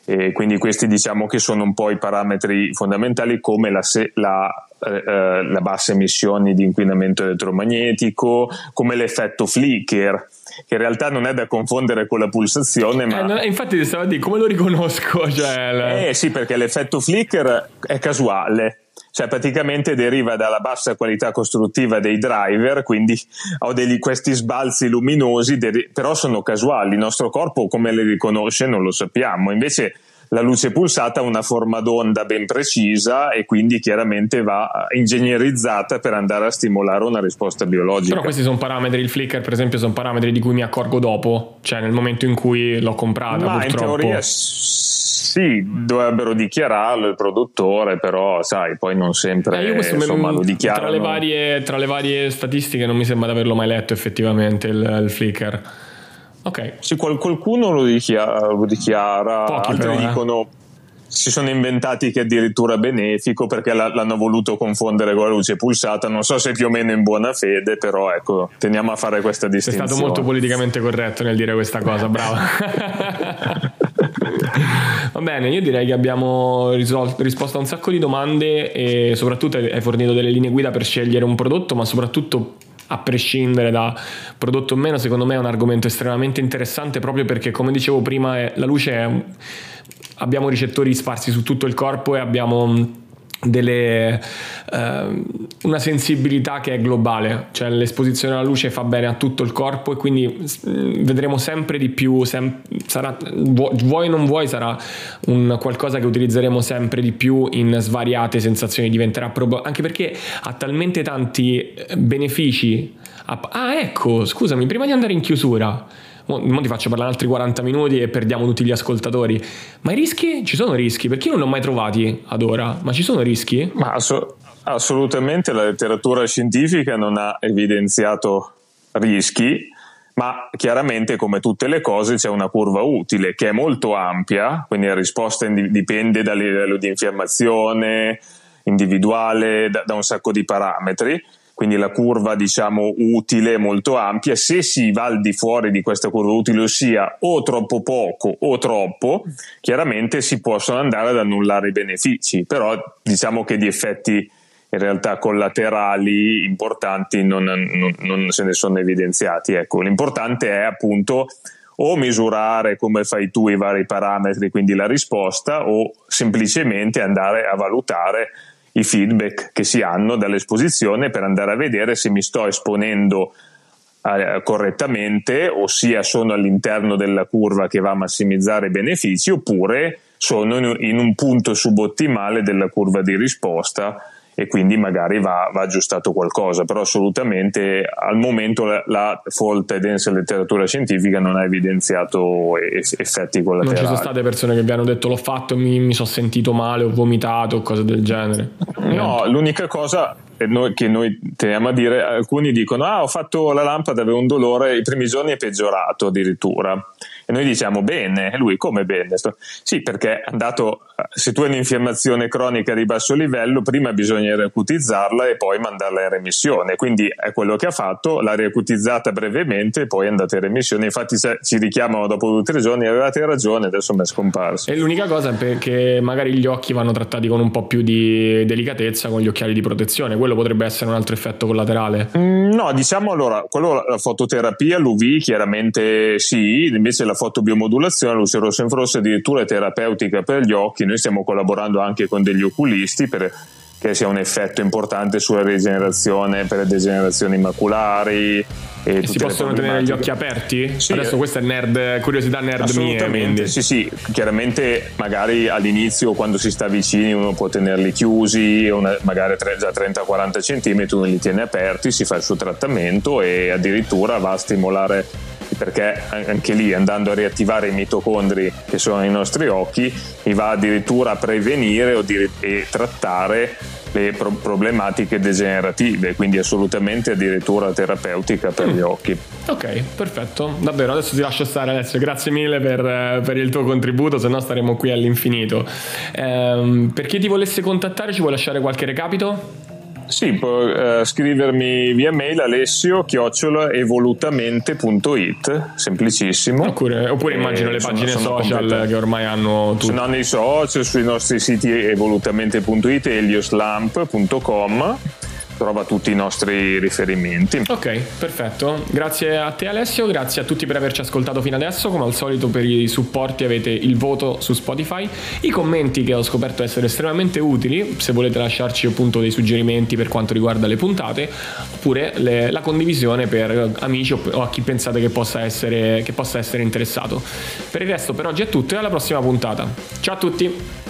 E quindi questi diciamo che sono un po' i parametri fondamentali come la, la, eh, eh, la bassa emissione di inquinamento elettromagnetico, come l'effetto flicker che in realtà non è da confondere con la pulsazione. Ma... Eh, infatti ti stavo a dire come lo riconosco. Cioè, la... Eh sì, perché l'effetto flicker è casuale. Cioè, praticamente deriva dalla bassa qualità costruttiva dei driver, quindi ho degli, questi sbalzi luminosi, deri- però sono casuali. Il nostro corpo come li riconosce non lo sappiamo. Invece la luce pulsata ha una forma d'onda ben precisa e quindi chiaramente va ingegnerizzata per andare a stimolare una risposta biologica. Però questi sono parametri, il flicker per esempio sono parametri di cui mi accorgo dopo, cioè nel momento in cui l'ho comprata Ma purtroppo. in teoria sì, dovrebbero dichiararlo il produttore, però sai, poi non sempre eh, io questo insomma, lo dichiarano. Tra le, varie, tra le varie statistiche non mi sembra di averlo mai letto effettivamente il, il flicker. Ok. Se qualcuno lo dichiara, lo dichiara Pochi altri però, eh. dicono eh. si sono inventati che è addirittura benefico perché l'hanno voluto confondere con la luce pulsata. Non so se più o meno in buona fede, però ecco, teniamo a fare questa distinzione. Sei stato molto politicamente corretto nel dire questa cosa, bravo. Va bene, io direi che abbiamo risolto, risposto a un sacco di domande e soprattutto hai fornito delle linee guida per scegliere un prodotto, ma soprattutto a prescindere da prodotto o meno, secondo me è un argomento estremamente interessante proprio perché, come dicevo prima, è, la luce è, abbiamo ricettori sparsi su tutto il corpo e abbiamo delle, eh, una sensibilità che è globale, cioè l'esposizione alla luce fa bene a tutto il corpo e quindi vedremo sempre di più, sem- sarà, vuoi o non vuoi, sarà un qualcosa che utilizzeremo sempre di più in svariate sensazioni, diventerà prob- anche perché ha talmente tanti eh, benefici. Ah, ecco, scusami, prima di andare in chiusura mo ti faccio parlare altri 40 minuti e perdiamo tutti gli ascoltatori. Ma i rischi? Ci sono rischi? Perché io non li ho mai trovati ad ora, ma ci sono rischi? Ma ass- assolutamente la letteratura scientifica non ha evidenziato rischi, ma chiaramente come tutte le cose c'è una curva utile che è molto ampia, quindi la risposta dipende dal livello di infiammazione individuale, da, da un sacco di parametri quindi la curva diciamo utile molto ampia, se si va al di fuori di questa curva utile, ossia o troppo poco o troppo, chiaramente si possono andare ad annullare i benefici, però diciamo che di effetti in realtà collaterali importanti non, non, non se ne sono evidenziati. Ecco, l'importante è appunto o misurare come fai tu i vari parametri, quindi la risposta, o semplicemente andare a valutare i feedback che si hanno dall'esposizione per andare a vedere se mi sto esponendo eh, correttamente, ossia sono all'interno della curva che va a massimizzare i benefici, oppure sono in, in un punto subottimale della curva di risposta e quindi magari va, va, aggiustato qualcosa, però assolutamente al momento la, la folta e densa letteratura scientifica non ha evidenziato effetti collaterali. Non ci sono state persone che vi hanno detto l'ho fatto, mi, mi sono sentito male, ho vomitato o cose del genere? No, l'unica cosa noi, che noi teniamo a dire, alcuni dicono ah ho fatto la lampada, avevo un dolore, i primi giorni è peggiorato addirittura e noi diciamo bene, e lui come bene? Sì, perché è andato, se tu hai un'infiammazione cronica di basso livello, prima bisogna riacutizzarla e poi mandarla in remissione. Quindi è quello che ha fatto, l'ha riacutizzata brevemente e poi è andata in remissione. Infatti ci richiamano dopo due o tre giorni, avevate ragione, adesso mi è scomparso. E l'unica cosa è che magari gli occhi vanno trattati con un po' più di delicatezza con gli occhiali di protezione, quello potrebbe essere un altro effetto collaterale. Mm, no, diciamo allora, quello la fototerapia, l'UV chiaramente sì, invece la fotobiomodulazione, la luce rossa infrarossa addirittura è terapeutica per gli occhi, noi stiamo collaborando anche con degli oculisti per che sia un effetto importante sulla rigenerazione per le degenerazioni maculari. E, e si possono tenere gli occhi aperti? Sì, Adesso questa è nerd, curiosità nerd mia. Sì, sì, chiaramente magari all'inizio quando si sta vicini uno può tenerli chiusi, una, magari già 30-40 cm, uno li tiene aperti, si fa il suo trattamento e addirittura va a stimolare perché anche lì andando a riattivare i mitocondri che sono nei nostri occhi mi va addirittura a prevenire e trattare le pro- problematiche degenerative, quindi assolutamente addirittura terapeutica per mm. gli occhi. Ok, perfetto, davvero, adesso ti lascio stare Alessio, grazie mille per, per il tuo contributo, se no staremo qui all'infinito. Eh, per chi ti volesse contattare ci vuoi lasciare qualche recapito? Sì, può uh, scrivermi via mail alessio chiocciolaevolutamente.it, semplicissimo. Oppure, oppure immagino le pagine sono, sono social che ormai hanno tutto. Sono nei social, sui nostri siti evolutamente.it e elioslamp.com trova tutti i nostri riferimenti. Ok, perfetto. Grazie a te Alessio, grazie a tutti per averci ascoltato fino adesso. Come al solito per i supporti avete il voto su Spotify, i commenti che ho scoperto essere estremamente utili, se volete lasciarci appunto dei suggerimenti per quanto riguarda le puntate, oppure le, la condivisione per amici o a chi pensate che possa, essere, che possa essere interessato. Per il resto per oggi è tutto e alla prossima puntata. Ciao a tutti!